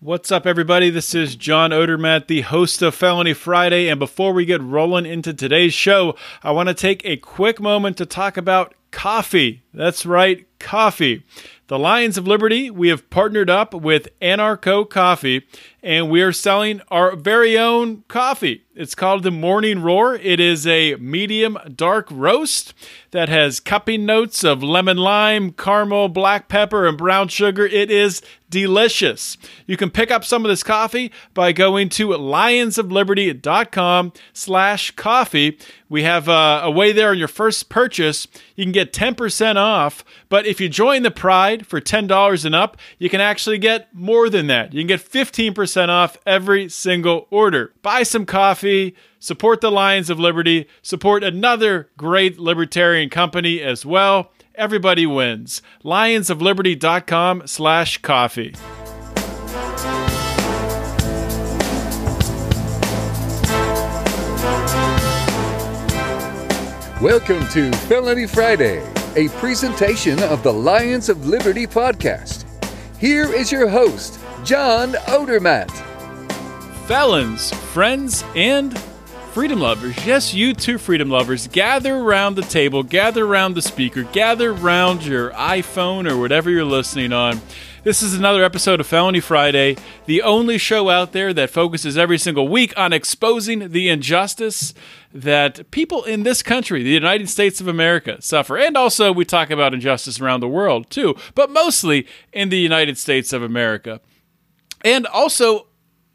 What's up, everybody? This is John Odermatt, the host of Felony Friday. And before we get rolling into today's show, I want to take a quick moment to talk about coffee. That's right, coffee. The Lions of Liberty, we have partnered up with Anarcho Coffee, and we are selling our very own coffee. It's called the Morning Roar. It is a medium dark roast that has cupping notes of lemon lime, caramel, black pepper, and brown sugar. It is delicious. You can pick up some of this coffee by going to lionsofliberty.com slash coffee. We have uh, a way there on your first purchase. You can get 10% off, but if you join the Pride for $10 and up, you can actually get more than that. You can get 15% off every single order. Buy some coffee, support the Lions of Liberty, support another great libertarian company as well. Everybody wins. Lionsofliberty.com slash coffee. Welcome to Felony Friday, a presentation of the Lions of Liberty podcast. Here is your host, John Odermatt. Felons, friends, and freedom lovers, yes, you too, freedom lovers, gather around the table, gather around the speaker, gather around your iPhone or whatever you're listening on. This is another episode of Felony Friday, the only show out there that focuses every single week on exposing the injustice that people in this country, the United States of America, suffer. And also, we talk about injustice around the world too, but mostly in the United States of America. And also,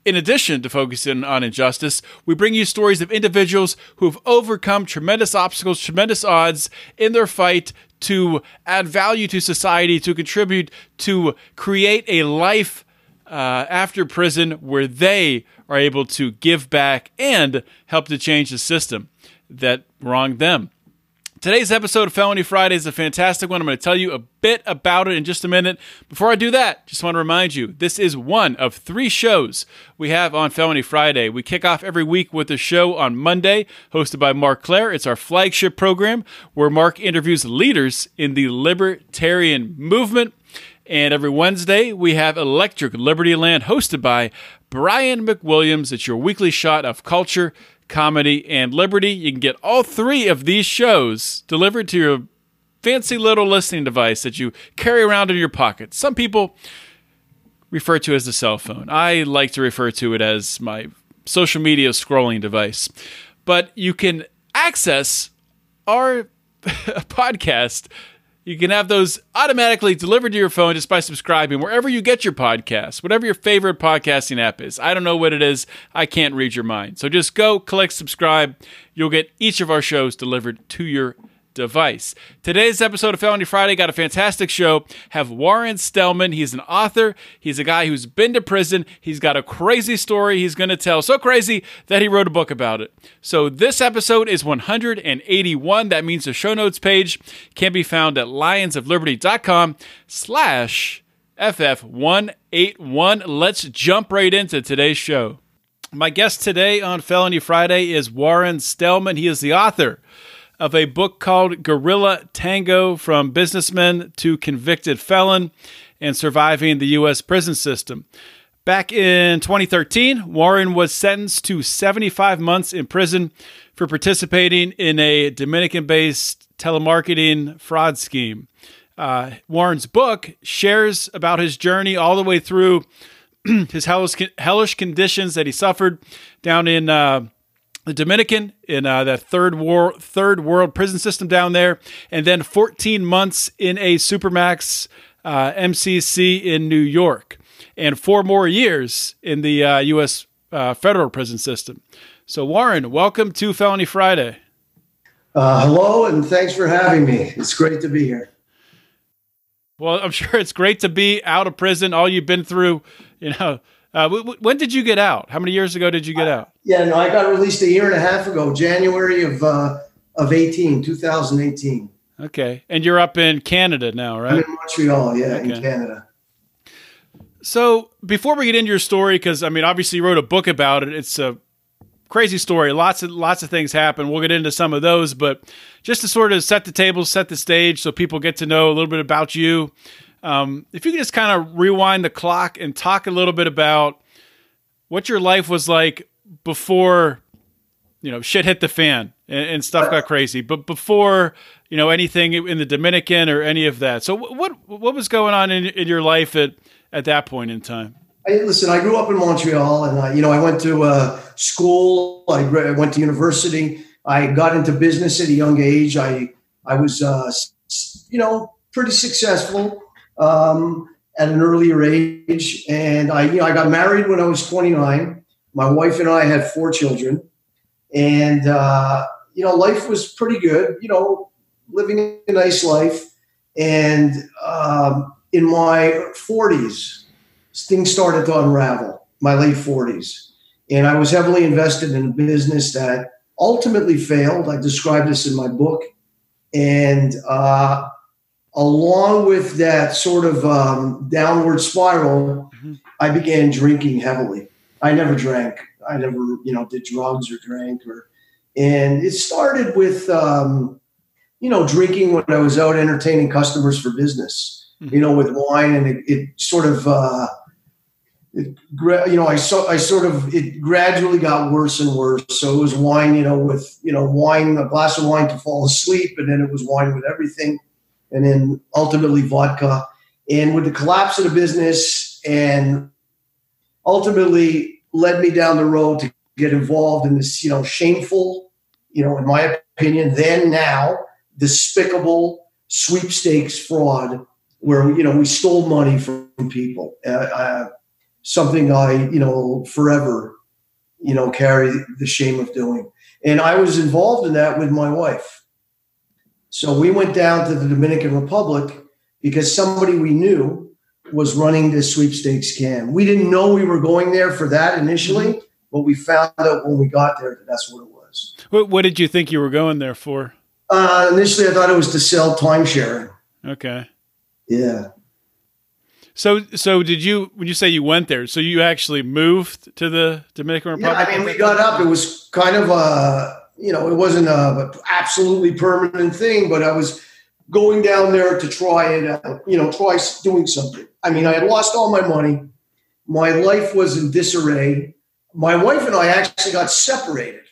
in addition to focusing on injustice, we bring you stories of individuals who have overcome tremendous obstacles, tremendous odds in their fight to add value to society, to contribute, to create a life uh, after prison where they are able to give back and help to change the system that wronged them. Today's episode of Felony Friday is a fantastic one. I'm going to tell you a bit about it in just a minute. Before I do that, just want to remind you this is one of three shows we have on Felony Friday. We kick off every week with a show on Monday, hosted by Marc Clair. It's our flagship program where Marc interviews leaders in the libertarian movement. And every Wednesday, we have Electric Liberty Land, hosted by Brian McWilliams. It's your weekly shot of culture, comedy, and liberty. You can get all three of these shows delivered to your fancy little listening device that you carry around in your pocket. Some people refer to as a cell phone. I like to refer to it as my social media scrolling device. But you can access our podcast you can have those automatically delivered to your phone just by subscribing wherever you get your podcasts, whatever your favorite podcasting app is. I don't know what it is. I can't read your mind. So just go click subscribe. You'll get each of our shows delivered to your device. Today's episode of Felony Friday got a fantastic show. Have Warren Stellman. He's an author. He's a guy who's been to prison. He's got a crazy story he's going to tell. So crazy that he wrote a book about it. So this episode is 181. That means the show notes page can be found at lionsofliberty.com slash FF181. Let's jump right into today's show. My guest today on Felony Friday is Warren Stellman. He is the author of a book called Guerrilla Tango From Businessman to Convicted Felon and Surviving the U.S. Prison System. Back in 2013, Warren was sentenced to 75 months in prison for participating in a Dominican based telemarketing fraud scheme. Uh, Warren's book shares about his journey all the way through his hellish, hellish conditions that he suffered down in uh, the Dominican in uh, that third war, third world prison system down there, and then 14 months in a supermax uh, MCC in New York, and four more years in the uh, U.S. Uh, federal prison system. So, Warren, welcome to Felony Friday. Uh, hello, and thanks for having me. It's great to be here. Well, I'm sure it's great to be out of prison. All you've been through, you know, uh, w- w- when did you get out? How many years ago did you get out? Yeah, no, I got released a year and a half ago, January of uh, of 18, 2018. Okay, and you're up in Canada now, right? I'm in Montreal, yeah, okay. in Canada. So before we get into your story, because I mean, obviously you wrote a book about it. It's a crazy story. Lots of lots of things happen. We'll get into some of those, but just to sort of set the table, set the stage, so people get to know a little bit about you. Um, if you could just kind of rewind the clock and talk a little bit about what your life was like before, you know, shit hit the fan and, and stuff got crazy, but before you know anything in the Dominican or any of that. So what what was going on in, in your life at at that point in time? I, listen, I grew up in Montreal, and I, you know, I went to uh, school. I, I, went to university. I got into business at a young age. I I was, uh, you know, pretty successful um, at an earlier age, and I, you know, I got married when I was 29. My wife and I had four children, and uh, you know, life was pretty good. You know, living a nice life, and um, in my 40s things started to unravel, my late 40s. And I was heavily invested in a business that ultimately failed. I described this in my book. And uh, along with that sort of um, downward spiral, mm-hmm. I began drinking heavily. I never drank. I never, you know, did drugs or drank or, and it started with, um, you know, drinking when I was out entertaining customers for business, mm-hmm. you know, with wine, and it, it sort of, uh, it, you know, I saw, I sort of, it gradually got worse and worse. So it was wine, you know, with, you know, wine, a glass of wine to fall asleep. And then it was wine with everything. And then ultimately vodka. And with the collapse of the business and ultimately led me down the road to get involved in this, you know, shameful, you know, in my opinion, then now despicable sweepstakes fraud where, you know, we stole money from people. Uh, uh, something I, you know, forever, you know, carry the shame of doing. And I was involved in that with my wife. So we went down to the Dominican Republic because somebody we knew was running this sweepstakes scam. We didn't know we were going there for that initially, mm-hmm. but we found out when we got there that that's what it was. What, what did you think you were going there for? Uh, initially, I thought it was to sell time sharing. Okay. Yeah. So, so did you when you say you went there? So you actually moved to the Dominican Republic? Yeah, I mean, we got up. It was kind of a you know, it wasn't a absolutely permanent thing, but I was going down there to try it out. You know, try doing something. I mean, I had lost all my money. My life was in disarray. My wife and I actually got separated,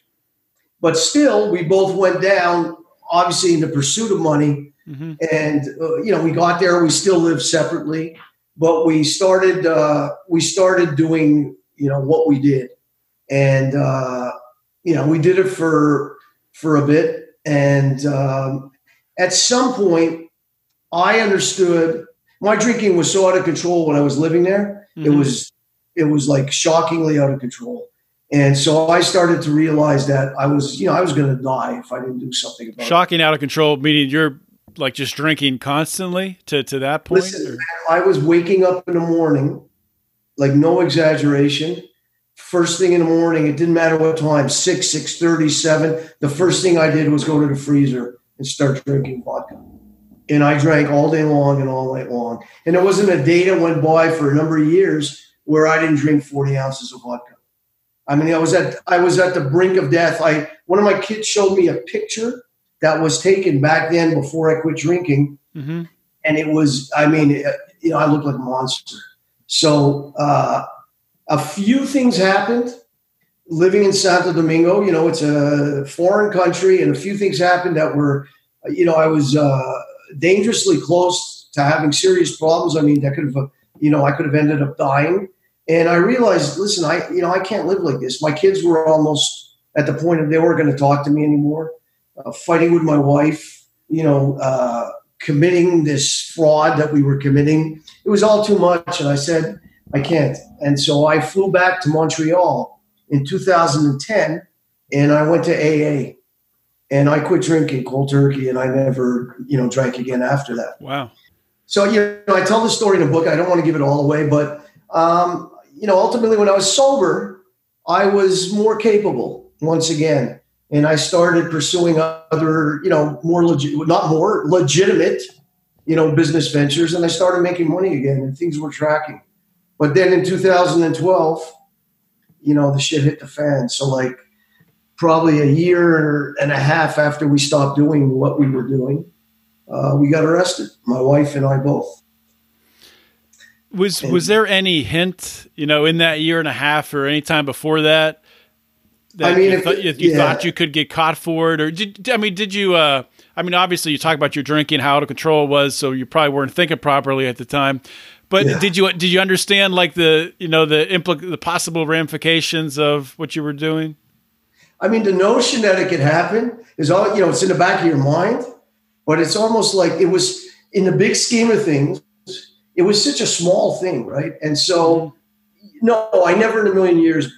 but still, we both went down. Obviously, in the pursuit of money, mm-hmm. and uh, you know, we got there. We still live separately but we started uh, we started doing you know what we did, and uh, you know we did it for for a bit, and um, at some point I understood my drinking was so out of control when I was living there. Mm-hmm. It was it was like shockingly out of control. And so I started to realize that I was, you know, I was going to die if I didn't do something about it. Shocking it. out of control, meaning you're like just drinking constantly to to that point? Listen, I was waking up in the morning, like no exaggeration. First thing in the morning, it didn't matter what time, six, six thirty, seven. The first thing I did was go to the freezer and start drinking vodka. And I drank all day long and all night long. And there wasn't a day that went by for a number of years where I didn't drink 40 ounces of vodka. I mean, I was at I was at the brink of death. I one of my kids showed me a picture that was taken back then before I quit drinking. Mm-hmm. And it was, I mean, you know, I looked like a monster. So uh, a few things happened. Living in Santo Domingo, you know, it's a foreign country, and a few things happened that were, you know, I was uh, dangerously close to having serious problems. I mean, that could have, you know, I could have ended up dying. And I realized, listen, I, you know, I can't live like this. My kids were almost at the point of they weren't going to talk to me anymore uh, fighting with my wife, you know, uh, committing this fraud that we were committing. It was all too much. And I said, I can't. And so I flew back to Montreal in 2010 and I went to AA and I quit drinking cold turkey and I never, you know, drank again after that. Wow. So, you know, I tell the story in the book. I don't want to give it all away, but, um, you know, ultimately when I was sober, I was more capable once again and I started pursuing other, you know, more legit, not more legitimate, you know, business ventures, and I started making money again, and things were tracking. But then in 2012, you know, the shit hit the fan. So like, probably a year and a half after we stopped doing what we were doing, uh, we got arrested. My wife and I both. Was was there any hint, you know, in that year and a half or any time before that, that I mean, you, if thought, you, you yeah. thought you could get caught for it, or did I mean, did you? Uh, I mean, obviously, you talk about your drinking, how out of control it was, so you probably weren't thinking properly at the time. But Yeah. did you did you understand like the you know the impl- the possible ramifications of what you were doing? I mean, the notion that it could happen is all you know. It's in the back of your mind, but it's almost like it was in the big scheme of things. It was such a small thing, right? And so, mm-hmm. no, I never in a million years,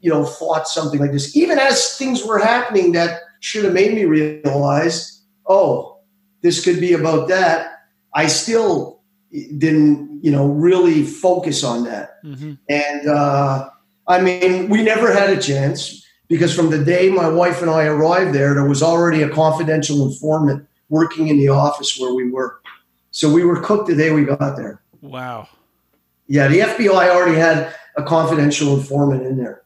you know, thought something like this. Even as things were happening that should have made me realize, oh, this could be about that. I still didn't, you know, really focus on that. Mm-hmm. And uh, I mean, we never had a chance because from the day my wife and I arrived there, there was already a confidential informant working in the office where we were. So we were cooked the day we got there. Wow. Yeah, the FBI already had a confidential informant in there.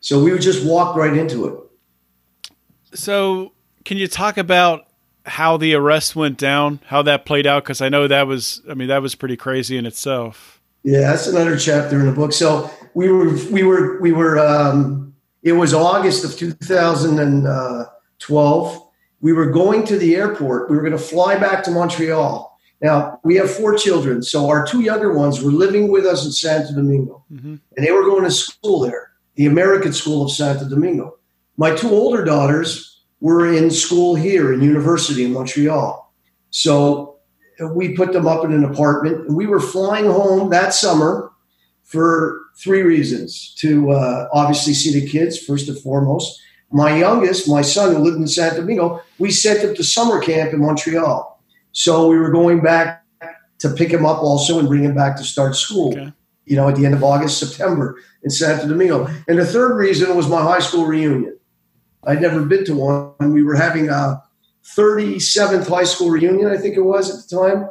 So we would just walk right into it. So, can you talk about how the arrest went down, how that played out? Because I know that was, I mean, that was pretty crazy in itself. Yeah, that's another chapter in the book. So we were, we were, we were. Um, it was August of 2012. We were going to the airport. We were going to fly back to Montreal. Now we have four children, so our two younger ones were living with us in Santo Domingo, Mhm. and they were going to school there, the American School of Santo Domingo. My two older daughters were in school here in university in Montreal. So we put them up in an apartment. We were flying home that summer for three reasons. To uh, obviously see the kids first and foremost. My youngest my son who lived in santo domingo we sent him to summer camp in montreal. So we were going back to pick him up also and bring him back to start school Okay. you know at the end of august september in santo domingo. And the third reason was my high school reunion i'd never been to one we were having a 37th high school reunion i think it was at the time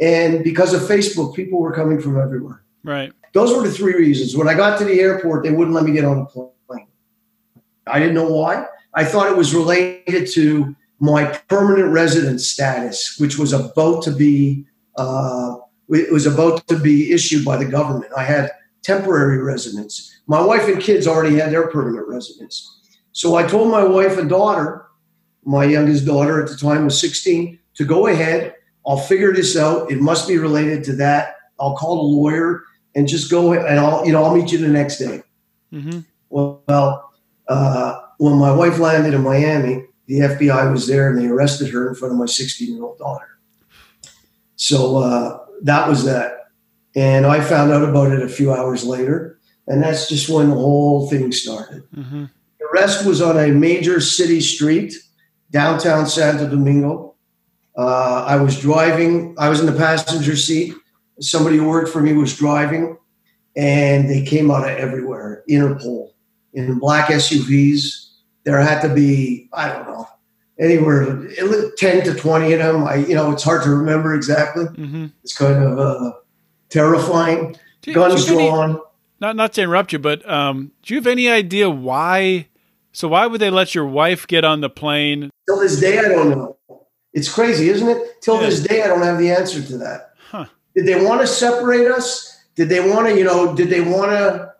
and because of facebook people were coming from everywhere Right. those were the three reasons. When I got to the airport, they wouldn't let me get on a plane. I didn't know why. I thought it was related to my permanent residence status, which was about to be uh, it was about to be issued by the government. I had temporary residence. My wife and kids already had their permanent residence. So I told my wife and daughter, my youngest daughter at the time was 16, to go ahead. I'll figure this out. It must be related to that. I'll call a lawyer and just go and I'll you know I'll meet you the next day. hmm Well, uh, when my wife landed in Miami, the FBI was there and they arrested her in front of my 16 year old daughter. So uh, that was that, and I found out about it a few hours later, and that's just when the whole thing started. hmm The arrest was on a major city street, downtown Santo Domingo. Uh, I was driving, I was in the passenger seat. Somebody who worked for me was driving, and they came out of everywhere Interpol in black SUVs. There had to be, I don't know, anywhere 10 to 20 of them. I, you know, it's hard to remember exactly. hmm It's kind of uh, terrifying. Guns you any- not not to interrupt you, but um, do you have any idea why? So why would they let your wife get on the plane? Till this day, I don't know. It's crazy, isn't it? Till Yeah. this day, I don't have the answer to that. Huh. Did they want to separate us? Did they want to, you know, did they want to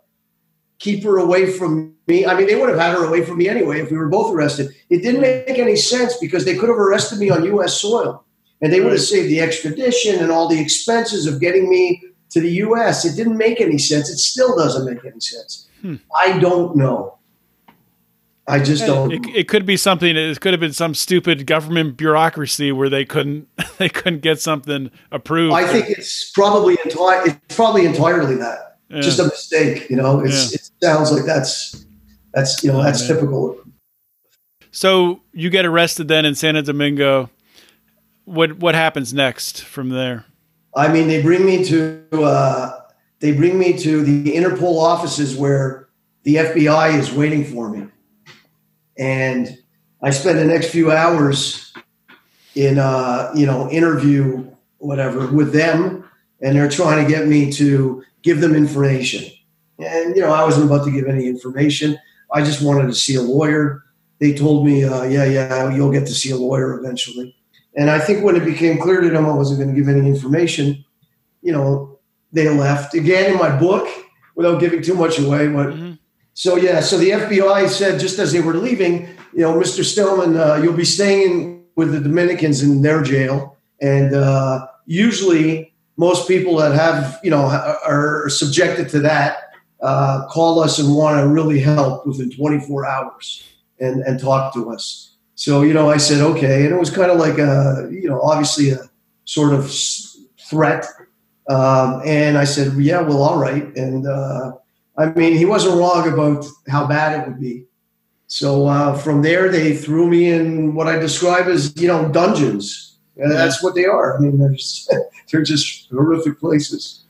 keep her away from me? I mean, they would have had her away from me anyway if we were both arrested. It didn't make any sense because they could have arrested me on U.S. soil and they would have saved the extradition and all the expenses of getting me to the U.S. It didn't make any sense. It still doesn't make any sense. Hmm. I don't know. I just don't. It, it could be something. It could have been some stupid government bureaucracy where they couldn't they couldn't get something approved. I think it's probably entire. It's probably entirely that. Yeah. Just a mistake. You know, it's, it sounds like that's that's you know Oh, that's man. typical. so you get arrested then in Santo Domingo. What what happens next from there? I mean, they bring me to uh, they bring me to the Interpol offices where the FBI is waiting for me, and I spend the next few hours in uh, you know interview whatever with them, and they're trying to get me to give them information. And you know, I wasn't about to give any information. I just wanted to see a lawyer. They told me, uh, yeah, yeah, you'll get to see a lawyer eventually. And I think when it became clear to them I wasn't going to give any information, you know, they left again in my book without giving too much away. But mm-hmm. So yeah, so the FBI said just as they were leaving, you know, Mr. Stellman, uh, you'll be staying with the Dominicans in their jail, and uh, usually most people that have you know are subjected to that uh, call us and want to really help within 24 hours and and talk to us. So you know, I said okay, and it was kind of like a you know obviously a sort of threat, um, and I said yeah, well, all right, and uh, I mean he wasn't wrong about how bad it would be. So uh, from there, they threw me in what I describe as you know dungeons. And that's what they are. I mean, they're just, they're just horrific places.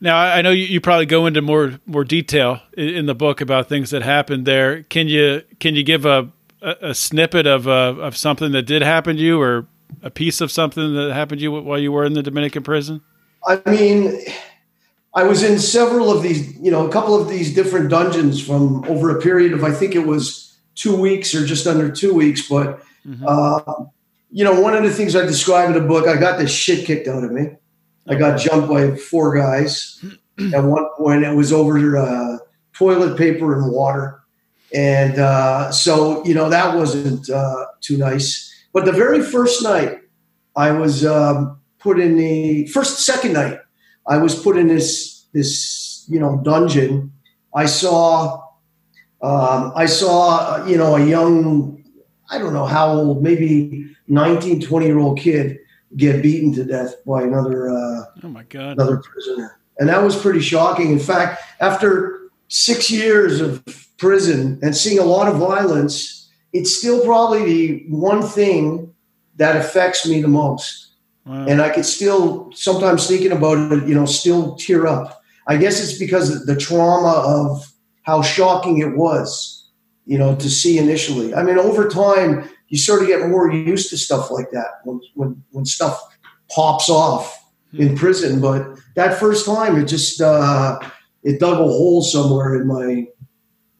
Now I know you, probably go into more more detail in, the book about things that happened there. Can you can you give a a, a snippet of uh, of something that did happen to you, or a piece of something that happened to you while you were in the Dominican prison? I mean, I was in several of these, you know, a couple of these different dungeons from over a period of I think it was two weeks or just under two weeks. But mm-hmm. uh, you know, one of the things I describe in the book, I got the shit kicked out of me. I got jumped by four guys. At one point, it was over uh, toilet paper and water. And uh, so, you know, that wasn't uh, too nice. But the very first night, I was um, put in the first, second night, I was put in this, this, you know, dungeon. I saw, um, I saw, you know, a young, I don't know how old, maybe 19, 20 year old kid get beaten to death by another uh, oh my god. another prisoner. And that was pretty shocking. In fact after six years of prison and seeing a lot of violence it's still probably the one thing that affects me the most wow. and i could still sometimes thinking about it you know still tear up i guess it's because the trauma of how shocking it was you know to see initially i mean over time you sort of get more used to stuff like that when when, when stuff pops off in hmm. prison. But that first time, it just uh, it dug a hole somewhere in my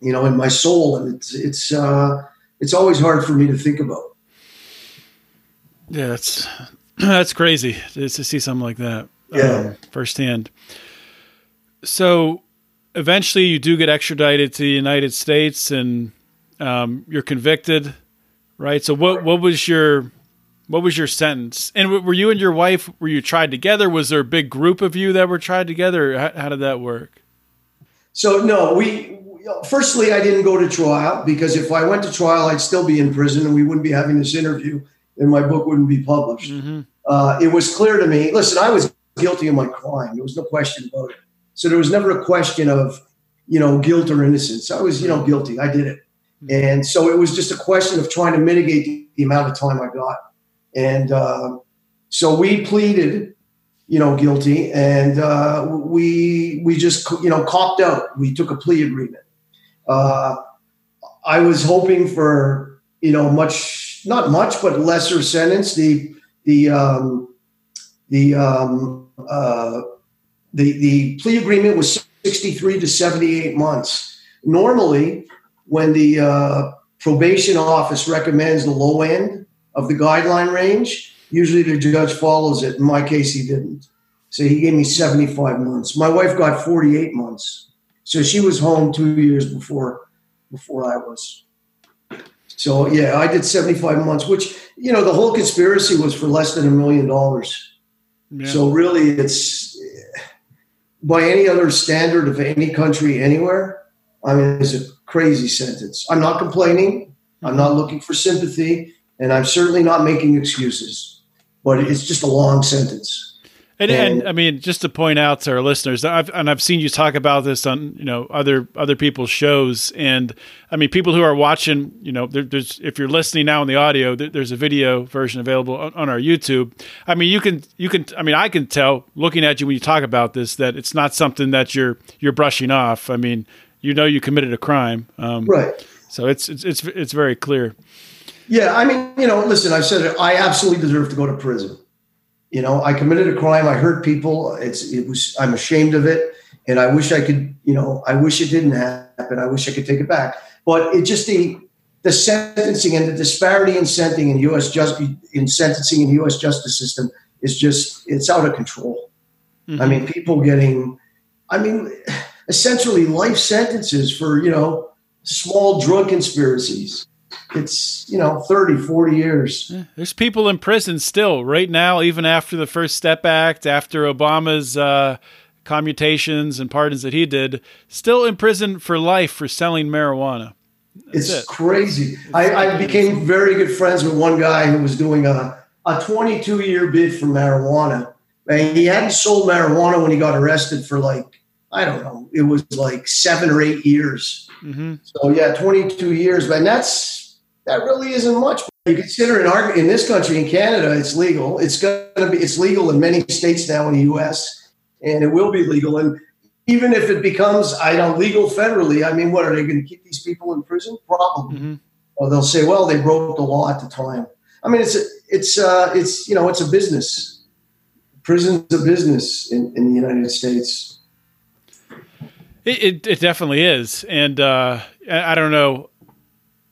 you know in my soul, and it's it's uh, it's always hard for me to think about. Yeah, it's that's crazy to see something like that. Yeah, um, firsthand. So eventually, you do get extradited to the United States, and um, you're convicted right? So what what was your what was your sentence? And were you and your wife were you tried together? Was there a big group of you that were tried together? How, how did that work? So no, we firstly I didn't go to trial because if I went to trial, I'd still be in prison and we wouldn't be having this interview, and my book wouldn't be published. Mm-hmm. Uh, it was clear to me. Listen, I was guilty of my crime. There was no question about it. So there was never a question of you know guilt or innocence. I was you know guilty. I did it. And so it was just a question of trying to mitigate the amount of time I got. And uh, so we pleaded, you know, guilty, and uh, we we just you know copped out. We took a plea agreement. Uh, I was hoping for you know much, not much, but lesser sentence. The the um, the um, uh, the the plea agreement was sixty three to seventy eight months. Normally, when the uh, probation office recommends the low end of the guideline range, usually the judge follows it. In my case, he didn't. So he gave me 75 months. My wife got 48 months. So she was home two years before before I was. So yeah, I did 75 months, which you know the whole conspiracy was for less than a million dollars. So really, it's by any other standard of any country anywhere. I mean, it's a crazy sentence. I'm not complaining. I'm not looking for sympathy, and I'm certainly not making excuses. But it's just a long sentence. And, and, and, I mean, just to point out to our listeners, I've, and I've seen you talk about this on you know other other people's shows, and I mean, people who are watching, you know, there, there's if you're listening now in the audio, there, there's a video version available on, on, our YouTube. I mean, you can you can I mean, I can tell looking at you when you talk about this that it's not something that you're you're brushing off. I mean, you know you committed a crime. Um, right. So it's, it's it's it's very clear. Yeah, I mean, you know, listen, I said it, I absolutely deserve to go to prison. You know, I committed a crime. I hurt people. It's it was I'm ashamed of it, and I wish I could. You know, I wish it didn't happen. I wish I could take it back. But it just the the sentencing and the disparity in sentencing in U.S. just in sentencing in U.S. justice system is just it's out of control. Mm-hmm. I mean, people getting, I mean, essentially life sentences for, you know, small drug conspiracies. It's, you know, 30, 40 years. There's people in prison still right now, even after the First Step Act, after Obama's uh, commutations and pardons that he did, still in prison for life for selling marijuana. That's it's it. crazy. I, I, became very good friends with one guy who was doing a, a 22 year bid for marijuana. And he hadn't sold marijuana when he got arrested for like, I don't know, it was like seven or eight years. Mm-hmm. So yeah, 22 years, but that's, that really isn't much. You consider in our, in this country, in Canada, it's legal. It's going to be, it's legal in many states now in the U.S. and it will be legal. And even if it becomes, I don't legal federally, I mean, what are they going to keep these people in prison? Probably. Mm-hmm. Or they'll say, well, they broke the law at the time. I mean, it's a, it's uh, it's you know, it's a business. Prison's a business in, in the United States. It, it, it definitely is, and uh, I don't know.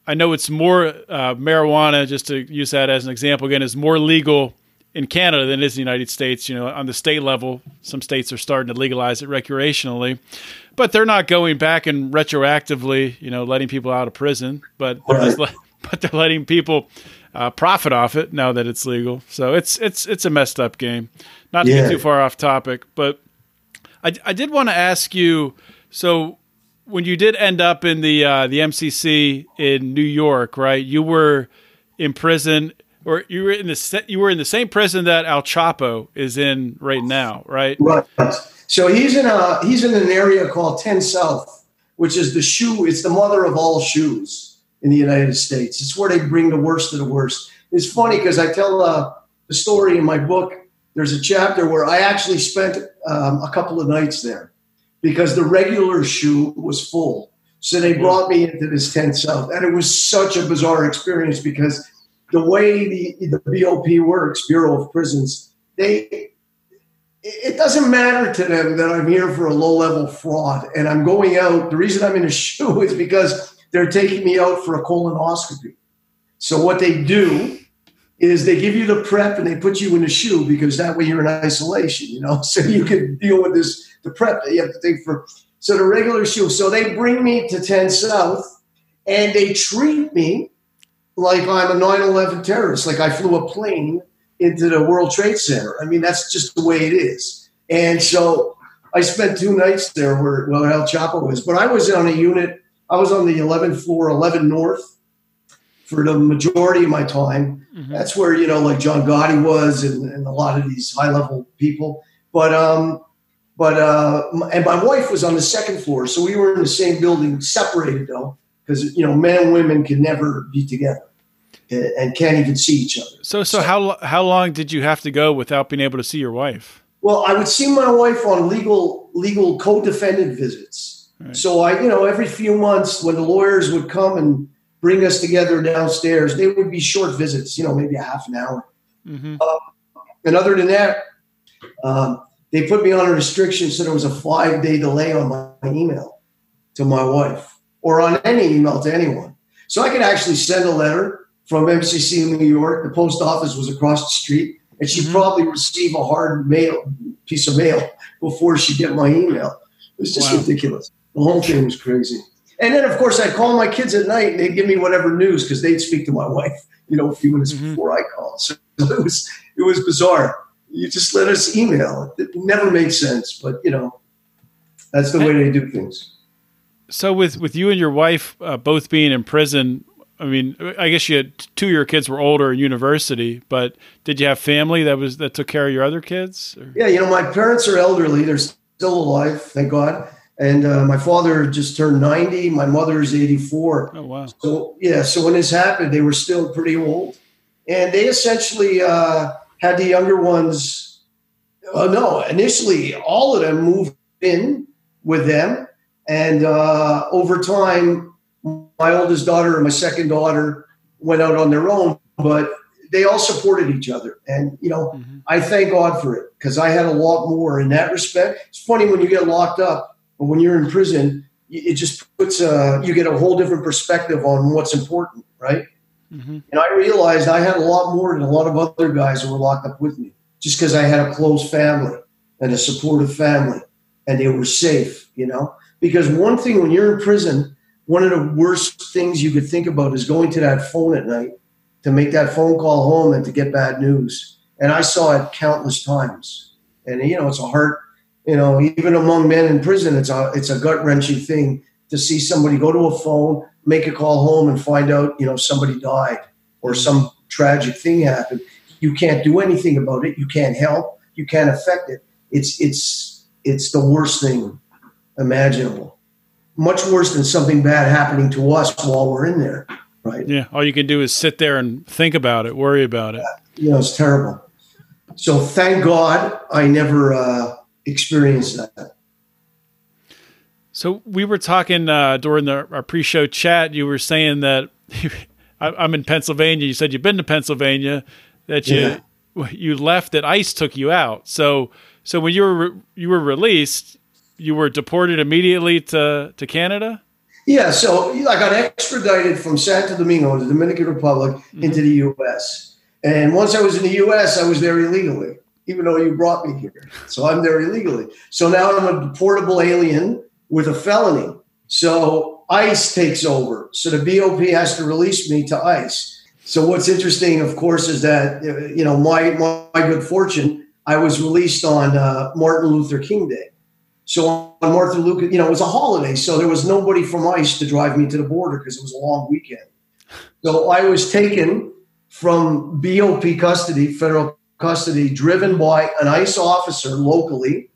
I know it's more uh, marijuana. Just to use that as an example again, is more legal in Canada than it is in the United States. You know, on the state level, some states are starting to legalize it recreationally, but they're not going back and retroactively, you know, letting people out of prison. But they're right. le- but they're letting people uh, profit off it now that it's legal. So it's it's it's a messed up game. Not to yeah. get too far off topic, but I I did want to ask you. So when you did end up in the uh, the MCC in New York, right? You were in prison or you were in the you were in the same prison that El Chapo is in right now, right? Right. So he's in a he's in an area called Ten South, which is the shoe. It's the mother of all shoes in the United States. It's where they bring the worst of the worst. It's funny because I tell uh, the story in my book. There's a chapter where I actually spent um, a couple of nights there because the regular shoe was full. So they brought me into this Ten South, and it was such a bizarre experience because the way the, the BOP works, Bureau of Prisons, they it doesn't matter to them that I'm here for a low level fraud and I'm going out. The reason I'm in a shoe is because they're taking me out for a colonoscopy. So what they do is they give you the prep and they put you in a shoe because that way you're in isolation, you know, so you can deal with this the prep you have to take for. So the regular shoe. So they bring me to 10 South and they treat me like I'm a 9 11 terrorist, like I flew a plane into the World Trade Center. I mean, that's just the way it is. And so I spent two nights there where, well, El Chapo is, but I was on a unit, I was on the 11th floor, 11 North for the majority of my time. Mm-hmm. That's where, you know, like John Gotti was and, and a lot of these high level people. But, um, but, uh, and my wife was on the second floor. So we were in the same building, separated though because you know men and women can never be together and can't even see each other. So, so, so, how how long did you have to go without being able to see your wife? Well, I would see my wife on legal legal co-defendant visits. Right. So I, you know, every few months when the lawyers would come and bring us together downstairs, they would be short visits. You know, maybe a half an hour. Mm-hmm. Uh, and other than that, um, they put me on a restriction, so there was a five day delay on my email to my wife or on any email to anyone. So I could actually send a letter from MCC in New York. The post office was across the street, and she'd mm-hmm. probably receive a hard mail piece of mail before she'd get my email. It was just wow. ridiculous. The whole thing was crazy. And then, of course, I'd call my kids at night and they'd give me whatever news because they'd speak to my wife, you know, a few minutes mm-hmm. before I called. So it was it was bizarre. You just let us email. It never made sense, but you know, that's the way they do things so with with you and your wife uh, both being in prison, I mean, I guess you had two of your kids were older in university, but did you have family that was that took care of your other kids? Or? Yeah, you know, my parents are elderly; they're still alive, thank God. And uh, my father just turned ninety. My mother is eighty-four. Oh wow! So yeah, so when this happened, they were still pretty old, and they essentially uh, had the younger ones. Uh, no, initially all of them moved in with them and uh, over time, my oldest daughter and my second daughter went out on their own, but they all supported each other. And, you know, mm-hmm. I thank God for it because I had a lot more in that respect. It's funny when you get locked up, but when you're in prison, it just puts a, you get a whole different perspective on what's important, right? Mm-hmm. And I realized I had a lot more than a lot of other guys who were locked up with me just because I had a close family. and a supportive family, and they were safe. You know, because one thing when you're in prison, one of the worst things you could think about is going to that phone at night to make that phone call home and to get bad news. And I saw it countless times. And you know, it's a heart. You know, even among men in prison, it's a it's a gut wrenching thing to see somebody go to a phone, make a call home, and find out you know somebody died or some tragic thing happened. You can't do anything about it. You can't help. You can't affect it. It's it's it's the worst thing imaginable. Much worse than something bad happening to us while we're in there, right? Yeah. All you can do is sit there and think about it, worry about it. You know, it's terrible. So thank God I never uh, experienced that. So we were talking uh, during the, our pre-show chat. You were saying that I, am in Pennsylvania. You said you've been to Pennsylvania. That you yeah. you left. That ICE took you out. So so when you were you were released, you were deported immediately to to Canada. Yeah. So I got extradited from Santo Domingo, the Dominican Republic, mm-hmm. into the U.S. And once I was in the U.S., I was there illegally, even though you brought me here. So I'm there illegally. So now I'm a deportable alien with a felony. So ICE takes over. So the BOP has to release me to ICE. So what's interesting, of course, is that you know my my good fortune. I was released on uh, Martin Luther King Day. So on Martin Luther, you know, it was a holiday, so there was nobody from ICE to drive me to the border because it was a long weekend. So I was taken from BOP custody, federal custody, driven by an ICE officer locally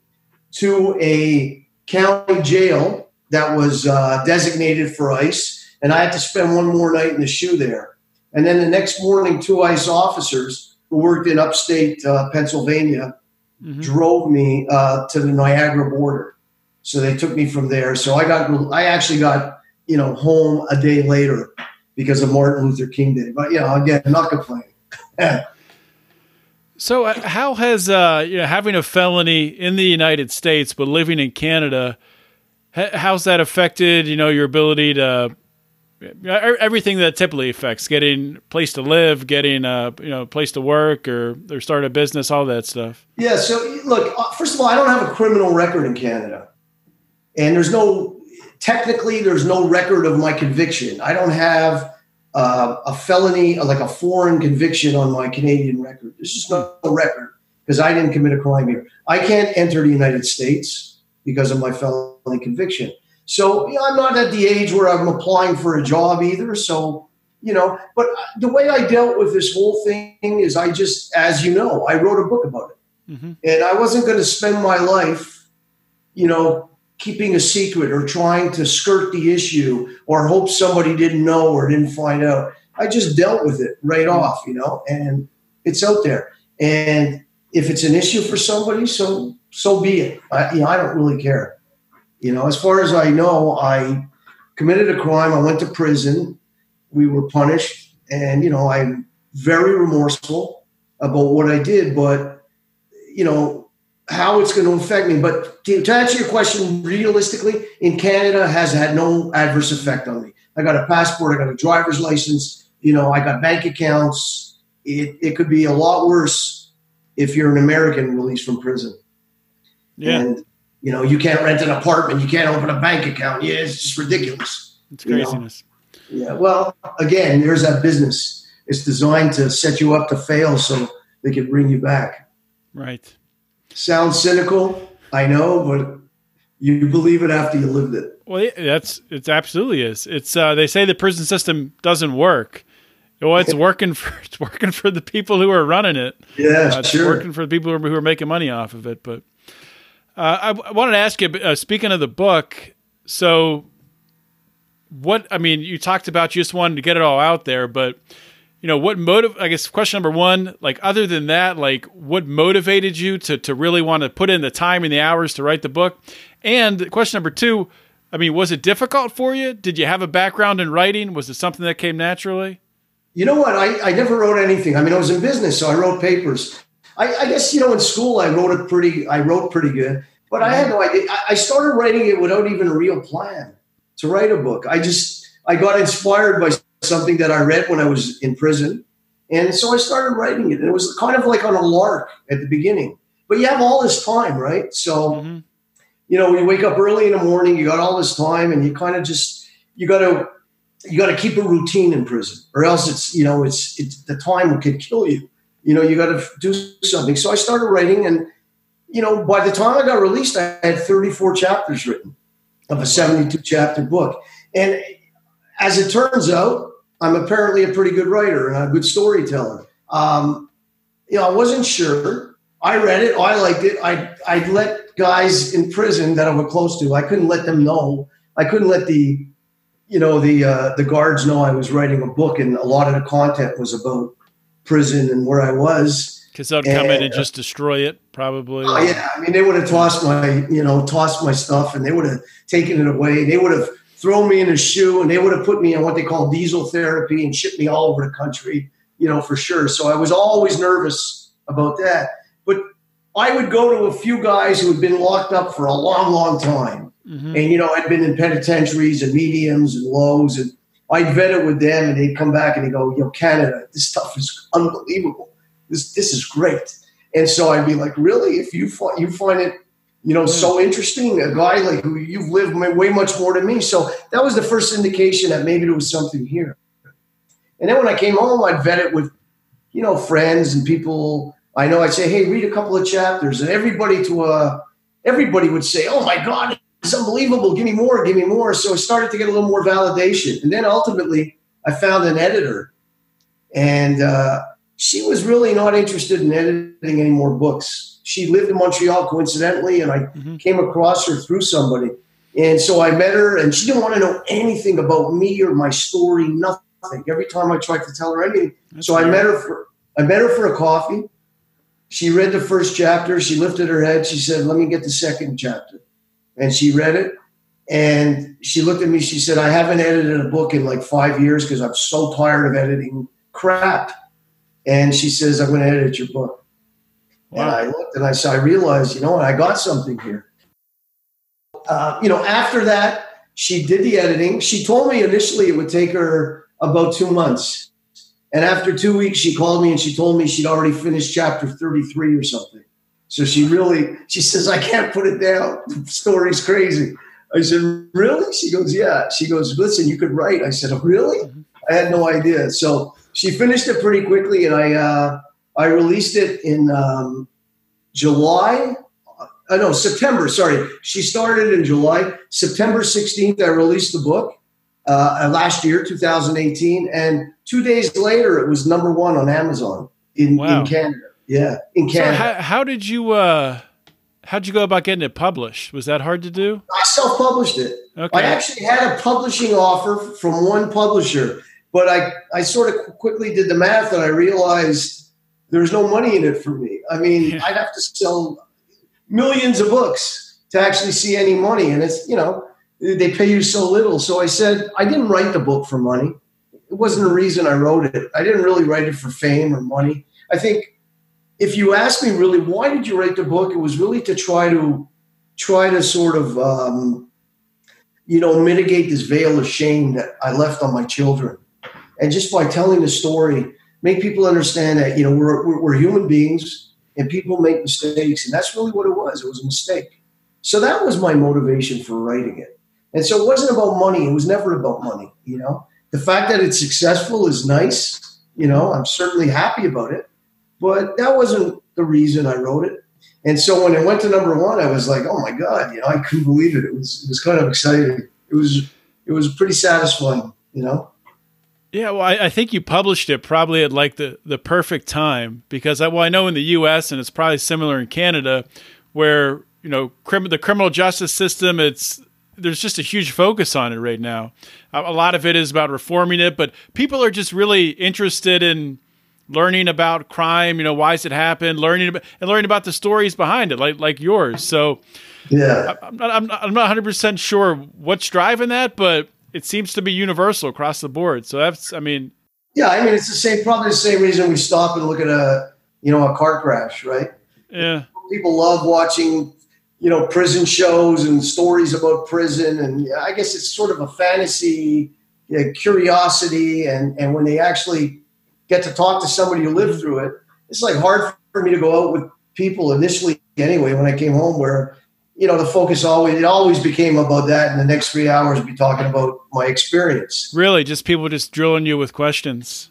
to a county jail that was uh, designated for ICE, and I had to spend one more night in the shoe there. And then the next morning, two ICE officers who worked in upstate uh, Pennsylvania mm-hmm. drove me uh, to the Niagara border. So they took me from there. So I got, I actually got, you know, home a day later because of Martin Luther King Day. But you know, again, not complaining. so uh, how has uh, you know having a felony in the United States but living in Canada? how's that affected you know your ability to everything that typically affects getting place to live, getting a you know place to work, or or start a business, all that stuff. Yeah. So look, uh, first of all, I don't have a criminal record in Canada, and there's no technically there's no record of my conviction. I don't have uh, a felony like a foreign conviction on my Canadian record. This is not a record because I didn't commit a crime here. I can't enter the United States because of my felony conviction. So you know, I'm not at the age where I'm applying for a job either. So, you know, but the way I dealt with this whole thing is I just, as you know, I wrote a book about it. Mm-hmm. And I wasn't going to spend my life, you know, keeping a secret or trying to skirt the issue or hope somebody didn't know or didn't find out. I just dealt with it right mm-hmm. off, you know, and it's out there. And if it's an issue for somebody, so so be it. I, you know, I don't really care. You know, as far as I know, I committed a crime. I went to prison. We were punished, and you know, I'm very remorseful about what I did. But you know, how it's going to affect me. But to, to answer your question, realistically, in Canada, has had no adverse effect on me. I got a passport. I got a driver's license. You know, I got bank accounts. It, it could be a lot worse if you're an American released from prison. Yeah. And you know, you can't rent an apartment, you can't open a bank account. Yeah, it's just ridiculous. It's craziness. You know? Yeah. Well, again, there's that business. It's designed to set you up to fail so they can bring you back. Right. Sounds cynical, I know, but you believe it after you lived it. Well, that's it. Absolutely is. It's uh, they say the prison system doesn't work. Well, it's working for it's working for the people who are running it. Yeah, uh, it's sure. working for the people who are who are, making money off of it. But uh, I, wanted to ask you, uh, speaking of the book, so what, I mean, you talked about you just wanted to get it all out there, but, you know, what motive, I guess question number one, like other than that, like what motivated you to, to really want to put in the time and the hours to write the book? And question number two, I mean, was it difficult for you? Did you have a background in writing? Was it something that came naturally? You know what? I, I never wrote anything. I mean, I was in business, so I wrote papers. I, I, guess you know in school I wrote it pretty. I wrote pretty good, but I had no idea. I started writing it without even a real plan to write a book. I just I got inspired by something that I read when I was in prison, and so I started writing it. And it was kind of like on a lark at the beginning. but you have all this time, right? So, Mhm. you know, you wake up early in the morning, you got all this time, and you kind of just you got to you got to keep a routine in prison, or else it's you know it's it's the time could kill you. You know, you got to do something. So I started writing, and you know, by the time I got released, I had 34 chapters written of a 72 chapter book, and as it turns out, I'm apparently a pretty good writer and a good storyteller. Um, you know, I wasn't sure. I read it. I liked it. I I let guys in prison that I was close to. I couldn't let them know. I couldn't let the, you know, the uh, the guards know I was writing a book, and a lot of the content was about prison and where I was. Because they'll come in And, and just destroy it, probably. Oh yeah, I mean they would have tossed my, you know, tossed my stuff, and they would have taken it away. They would have thrown me in a SHU, and they would have put me in what they call diesel therapy and shipped me all over the country, you know, for sure. So I was always nervous about that. But I would go to a few guys who had been locked up for a long, long time, Mhm. and you know, I'd been in penitentiaries and mediums and lows, and I'd vet it with them, and they'd come back and they'd go, "Yo, Canada, this stuff is unbelievable. This this is great." And so I'd be like, "Really? If you find you find it, you know, so interesting, a guy like who you've lived way way much more than me." So that was the first indication that maybe there was something here. And then when I came home, I'd vet it with, you know, friends and people I know. I'd say, "Hey, read a couple of chapters," and everybody to uh, everybody would say, "Oh my God, it's unbelievable! Give me more, give me more." So I started to get a little more validation, and then ultimately, I found an editor, and uh, she was really not interested in editing any more books. She lived in Montreal coincidentally, and I Mhm. came across her through somebody. And so I met her, and she didn't want to know anything about me or my story, nothing. Every time I tried to tell her anything, That's so I met her for I met her for a coffee. She read the first chapter. She lifted her head. She said, "Let me get the second chapter," and she read it. And she looked at me. She said, "I haven't edited a book in like five years because I'm so tired of editing crap." And she says, "I'm going to edit your book." And I looked and I saw. I realized, you know, what, I got something here. Uh, you know, after that, she did the editing. She told me initially it would take her about two months. And after two weeks, she called me and she told me she'd already finished chapter 33 or something. So she really, she says, I can't put it down. The story's crazy. I said, Really? She goes, Yeah. She goes, Listen, you could write. I said, oh, Really? I had no idea. So she finished it pretty quickly and I, uh, I released it in um, July. Uh, no, September. Sorry. She started in July. September 16th, I released the book uh, last year, 2018. And two days later, it was number one on Amazon in, Wow. in Canada. Yeah, in So Canada. how, how did you uh how'd you go about getting it published? Was that hard to do? I self published it. Okay. I actually had a publishing offer from one publisher, but I, I sort of quickly did the math and I realized there's no money in it for me. I mean, Yeah. I'd have to sell millions of books to actually see any money. And it's, you know, they pay you so little. So I said, I didn't write the book for money. It wasn't a reason I wrote it. I didn't really write it for fame or money. I think if you ask me really, why did you write the book? It was really to try to, try to sort of, um, you know, mitigate this veil of shame that I left on my children. And just by telling the story, make people understand that, you know, we're, we're, human beings and people make mistakes. And that's really what it was. It was a mistake. So that was my motivation for writing it. And so it wasn't about money. It was never about money, you know. The fact that it's successful is nice. You know, I'm certainly happy about it. But that wasn't the reason I wrote it. And so when it went to number one, I was like, "Oh my god!" You know, I couldn't believe it. It was it was kind of exciting. It was it was pretty satisfying. You know. Yeah, well, I, I think you published it probably at like the, the perfect time because I, well, I know in the U.S. and it's probably similar in Canada, where you know crim- the criminal justice system, it's there's just a huge focus on it right now. A, lot of it is about reforming it, but people are just really interested in learning about crime. You know, why does it happen? Learning about, and learning about the stories behind it, like like yours. So Yeah. I'm not, I'm not, I'm not 100% sure what's driving that, but it seems to be universal across the board. So that's, I mean, Yeah. I mean, it's the same. Probably the same reason we stop and look at a you know a car crash, right? yeah, People love watching you know prison shows and stories about prison, and I guess it's sort of a fantasy, you know, curiosity, and and when they actually get to talk to somebody who lived through it, it's like hard for me to go out with people initially anyway when I came home where you know the focus always it always became about that and the next three hours be talking about my experience. Really? Just people just drilling you with questions?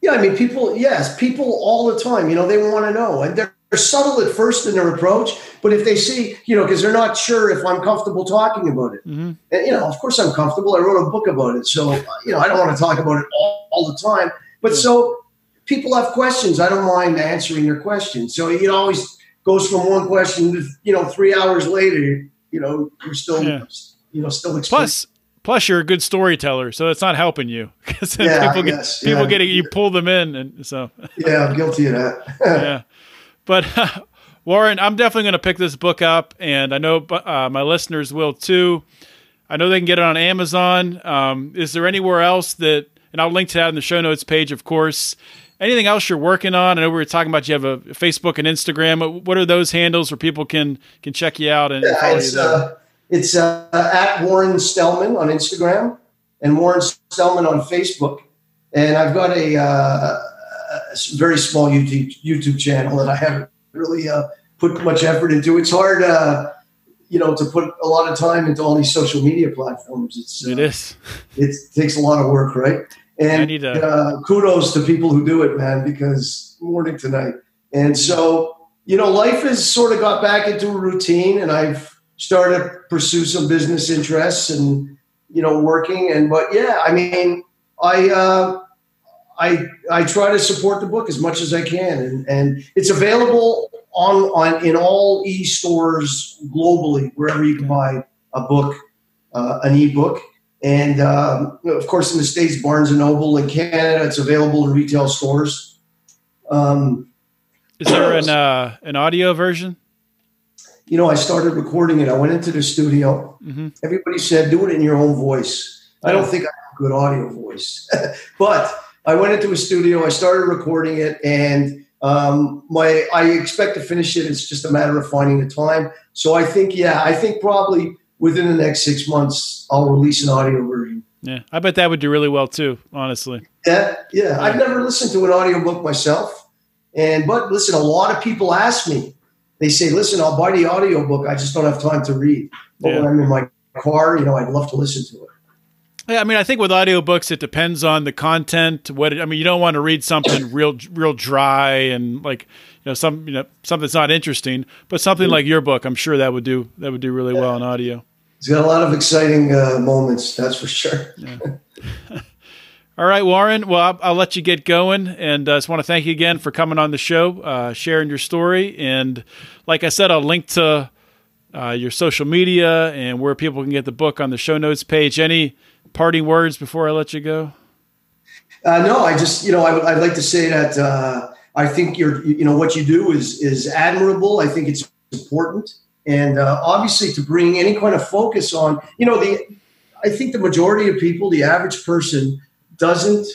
Yeah i mean people yes people all the time you know they want to know and they're, they're subtle at first in their approach but if they see you know because they're not sure if i'm comfortable talking about it. Mm-hmm. and you know of course i'm comfortable i wrote a book about it so you know i don't want to talk about it all, all the time. But yeah. so people have questions i don't mind answering their questions so it always goes from one question to you know three hours later, you know you're still yeah. you know still explaining. plus plus you're a good storyteller, so it's not helping you because yeah, people get yes, people yeah. getting you pull them in, and so yeah, I'm guilty of that. yeah, but. Uh, Warren, I'm definitely going to pick this book up, and I know uh, my listeners will too. I know they can get it on Amazon. Um, is there anywhere else that, and I'll link to that in the show notes page, of course. Anything else you're working on? I know we were talking about you have a Facebook and Instagram. What are those handles where people can can check you out and follow it's, you? Uh, it's uh, at Warren Stellman on Instagram and Warren Stellman on Facebook. And I've got a, uh, a very small YouTube YouTube channel that I haven't really uh, put much effort into. It's hard, uh, you know, to put a lot of time into all these social media platforms. It's it is. It takes a lot of work, right? And to- uh, kudos to people who do it, man, because morning tonight. And so, you know, life has sort of got back into a routine and I've started to pursue some business interests and, you know, working. And, but yeah, I mean, I, uh, I, I try to support the book as much as I can. And, and it's available on, on, in all e-stores globally, wherever you can buy a book, uh, an ebook and um, of course, in the States, Barnes and Noble. In Canada, it's available in retail stores. Um, Is there an, uh, an audio version? You know, I started recording it. I went into the studio. Mm-hmm. Everybody said, do it in your own voice. I don't think I have a good audio voice. but I went into a studio, I started recording it, and um, my I expect to finish it. It's just a matter of finding the time. So I think, yeah, I think probably within the next six months, I'll release an audio version. Yeah, I bet that would do really well too, honestly. Yeah, yeah. I've never listened to an audiobook myself. And but listen, a lot of people ask me, they say, listen, I'll buy the audiobook. I just don't have time to read. But yeah. when I'm in my car, you know, I'd love to listen to it. Yeah, I mean, I think with audiobooks, it depends on the content. What I mean, you don't want to read something real, real dry and like you know some you know something that's not interesting. But something mm-hmm. like your book, I'm sure that would do that would do really yeah. well in audio. He's got a lot of exciting uh, moments, that's for sure. Yeah. All right, Warren. Well, I'll, I'll, let you get going, and I uh, just want to thank you again for coming on the show, uh, sharing your story, and like I said, I'll link to uh, your social media and where people can get the book on the show notes page. Any parting words before I let you go? Uh, no, I just you know I, would like to say that uh, I think you're you know what you do is is admirable. I think it's important and uh, obviously to bring any kind of focus on you know the i think the majority of people the average person doesn't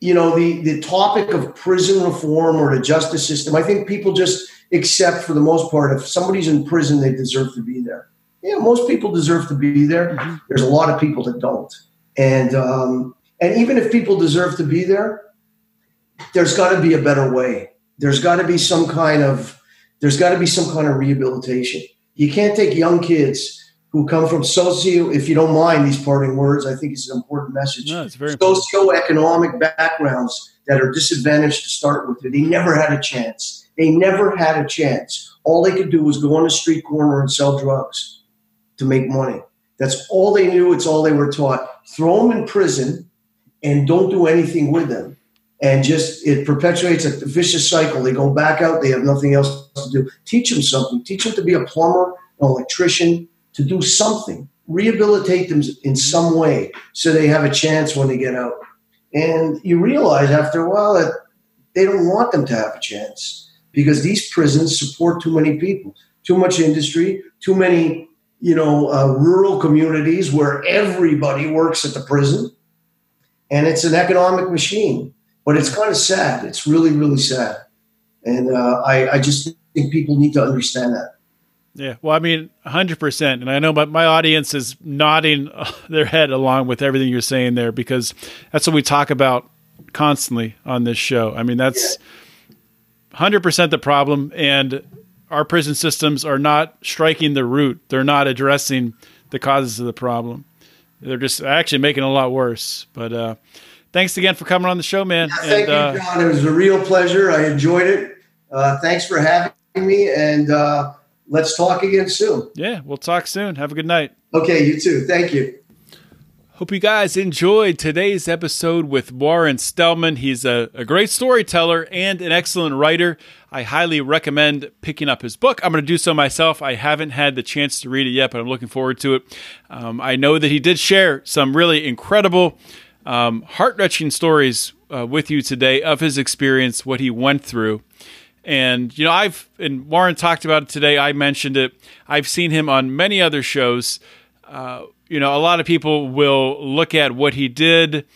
you know the the topic of prison reform or the justice system i think people just accept for the most part if somebody's in prison they deserve to be there. Yeah most people deserve to be there. Mm-hmm. there's a lot of people that don't. And um, and even if people deserve to be there there's got to be a better way. There's got to be some kind of there's got to be some kind of rehabilitation. You can't take young kids who come from socio, if you don't mind these parting words, I think it's an important message. No, it's very socioeconomic backgrounds that are disadvantaged to start with. They never had a chance. They never had a chance. All they could do was go on the street corner and sell drugs to make money. That's all they knew. It's all they were taught. Throw them in prison and don't do anything with them and just it perpetuates a vicious cycle. They go back out, they have nothing else to do. Teach them something. Teach them to be a plumber, an electrician, to do something. Rehabilitate them in some way so they have a chance when they get out. And you realize after a while that they don't want them to have a chance because these prisons support too many people, too much industry, too many you know uh, rural communities where everybody works at the prison, and it's an economic machine but it's kind of sad. It's really, really sad. And uh, I, I just think people need to understand that. Yeah, well, I mean, 100%. And I know my, my audience is nodding their head along with everything you're saying there because that's what we talk about constantly on this show. I mean, that's 100% the problem, and our prison systems are not striking the root. They're not addressing the causes of the problem. They're just actually making it a lot worse. But uh, thanks again for coming on the show, man. Yeah, thank and, you, uh, John. It was a real pleasure. I enjoyed it. Uh, thanks for having me, and uh, let's talk again soon. Yeah, we'll talk soon. Have a good night. Okay, you too. Thank you. Hope you guys enjoyed today's episode with Warren Stellman. He's a, a, great storyteller and an excellent writer. I highly recommend picking up his book. I'm going to do so myself. I haven't had the chance to read it yet, but I'm looking forward to it. Um, I know that he did share some really incredible, um, heart wrenching stories uh, with you today of his experience, what he went through. And, you know, I've, and Warren talked about it today. I mentioned it. I've seen him on many other shows. Uh, you know, a lot of people will look at what he did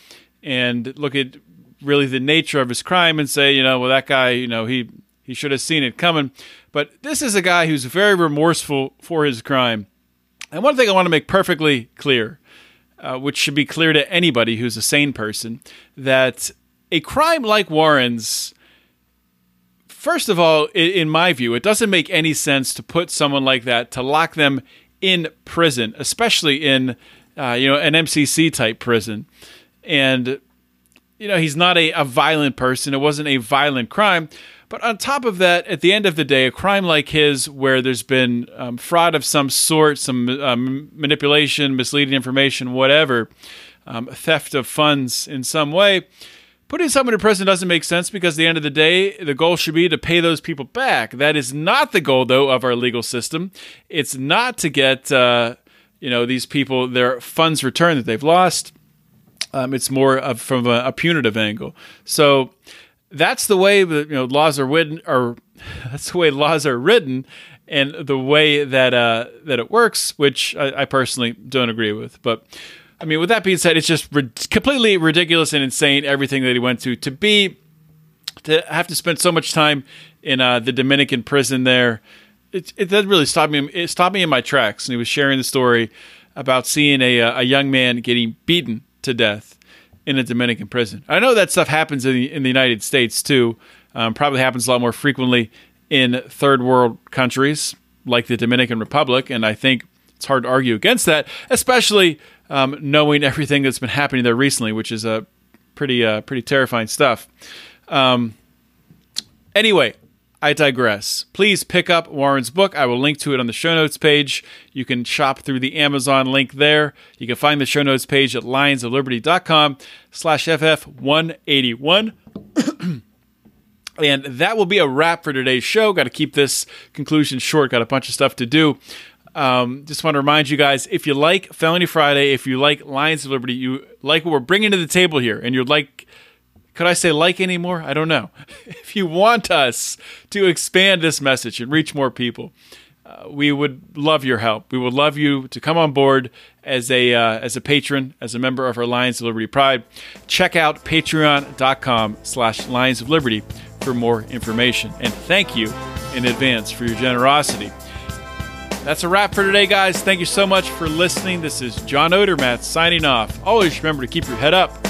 and look at really the nature of his crime and say, you know, well, that guy, you know, he he should have seen it coming. But this is a guy who's very remorseful for his crime. And one thing I want to make perfectly clear, uh, which should be clear to anybody who's a sane person, that a crime like Warren's, first of all, in my view, it doesn't make any sense to put someone like that to lock them in prison, especially in uh, you know an MCC type prison, and you know he's not a, a violent person. It wasn't a violent crime. But on top of that, at the end of the day, a crime like his, where there's been um, fraud of some sort, some um, manipulation, misleading information, whatever, um, theft of funds in some way, Putting someone in prison doesn't make sense because at the end of the day, the goal should be to pay those people back. That is not the goal, though, of our legal system. It's not to get uh, you know these people their funds returned that they've lost. Um, it's more of, from a, a, punitive angle. So that's the way that you know laws are written, or that's the way laws are written, and the way that uh, that it works, which I, I personally don't agree with, but. I mean, with that being said, it's just completely ridiculous and insane everything that he went to to be to have to spend so much time in uh, the Dominican prison there. It, it that really stopped me. It stopped me in my tracks. And he was sharing the story about seeing a uh, a young man getting beaten to death in a Dominican prison. I know that stuff happens in the, in the United States too. Um, probably happens a lot more frequently in third world countries like the Dominican Republic, and I think it's hard to argue against that, especially um, knowing everything that's been happening there recently, which is a pretty uh, pretty terrifying stuff. Um, anyway, I digress. Please pick up Warren's book. I will link to it on the show notes page. You can shop through the Amazon link there. You can find the show notes page at lionsofliberty.com slash FF181. and that will be a wrap for today's show. Got to keep this conclusion short. Got a bunch of stuff to do. Um, just want to remind you guys if you like Felony Friday, if you like Lions of Liberty, you like what we're bringing to the table here, and you're like, could I say like anymore? I don't know. if you want us to expand this message and reach more people, uh, we would love your help. We would love you to come on board as a uh, as a patron, as a member of our Lions of Liberty Pride. Check out patreon.com slash Lions of Liberty for more information. And thank you in advance for your generosity. That's a wrap for today, guys. Thank you so much for listening. This is John Odermatt signing off. Always remember to keep your head up